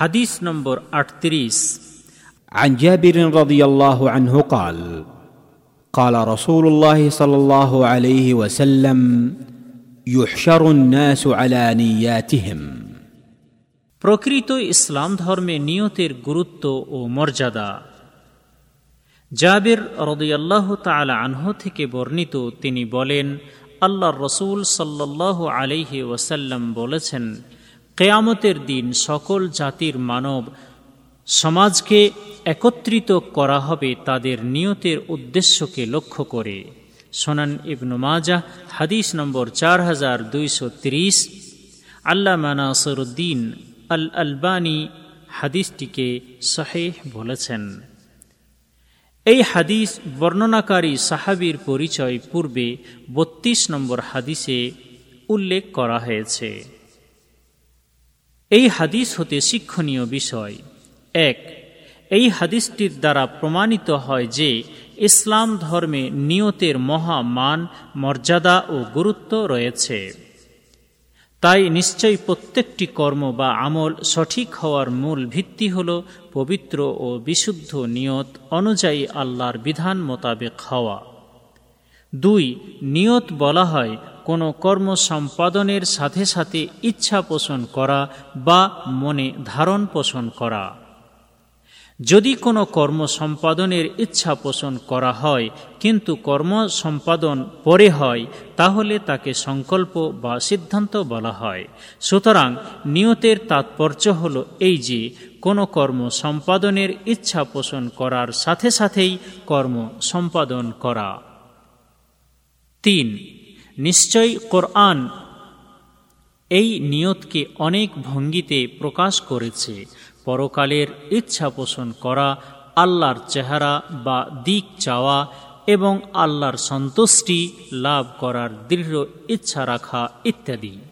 হাদিস নম্বর আটত্রিশ عن جابر رضي الله عنه قال قال رسول الله صلى الله عليه وسلم يحشر الناس على نياتهم প্রকৃত ইসলাম ধর্মে নিয়তের গুরুত্ব ও মর্যাদা জাবির রদিয়াল্লাহ তালা আনহ থেকে বর্ণিত তিনি বলেন আল্লাহ রসুল সাল্লাহ আলিহি ওয়াসাল্লাম বলেছেন কেয়ামতের দিন সকল জাতির মানব সমাজকে একত্রিত করা হবে তাদের নিয়তের উদ্দেশ্যকে লক্ষ্য করে। সোনান ইবনু মাজা হাদিস নম্বর চার হাজার দুইশো তিরিশ। আল্লাহ মানাসরুদ্দিন আল আলবানী হাদিসটিকে শাহেহ বলেছেন। এই হাদিস বর্ণনাকারী সাহাবির পরিচয় পূর্বে বত্রিশ নম্বর হাদিসে উল্লেখ করা হয়েছে। এই হাদিস হতে শিক্ষণীয় বিষয়। এক, এই হাদিসটির দ্বারা প্রমাণিত হয় যে ইসলাম ধর্মে নিয়তের মহা মান মর্যাদা ও গুরুত্ব রয়েছে। তাই নিশ্চয়ই প্রত্যেকটি কর্ম বা আমল সঠিক হওয়ার মূল ভিত্তি হল পবিত্র ও বিশুদ্ধ নিয়ত অনুযায়ী আল্লাহর বিধান মোতাবেক হওয়া। দুই, নিয়ত বলা হয় কোনো কর্ম সম্পাদনের সাথে সাথে ইচ্ছা পোষণ করা বা মনে ধারণ পোষণ করা। যদি কোনো কর্ম সম্পাদনের ইচ্ছা পোষণ করা হয়, কিন্তু কর্ম সম্পাদন পরে হয়, তাহলে তাকে সংকল্প বা সিদ্ধান্ত বলা হয়। সুতরাং নিয়তের তাৎপর্য হল এই যে, কোনো কর্ম সম্পাদনের ইচ্ছা পোষণ করার সাথে সাথেই কর্ম সম্পাদন করা। তিন নিশ্চয় কোরআন এই নিয়তকে অনেক ভঙ্গিতে প্রকাশ করেছে। পরকালের ইচ্ছা পোষণ করা, আল্লাহর চেহারা বা দিক চাওয়া এবং আল্লাহর সন্তুষ্টি লাভ করার দৃঢ় ইচ্ছা রাখা ইত্যাদি।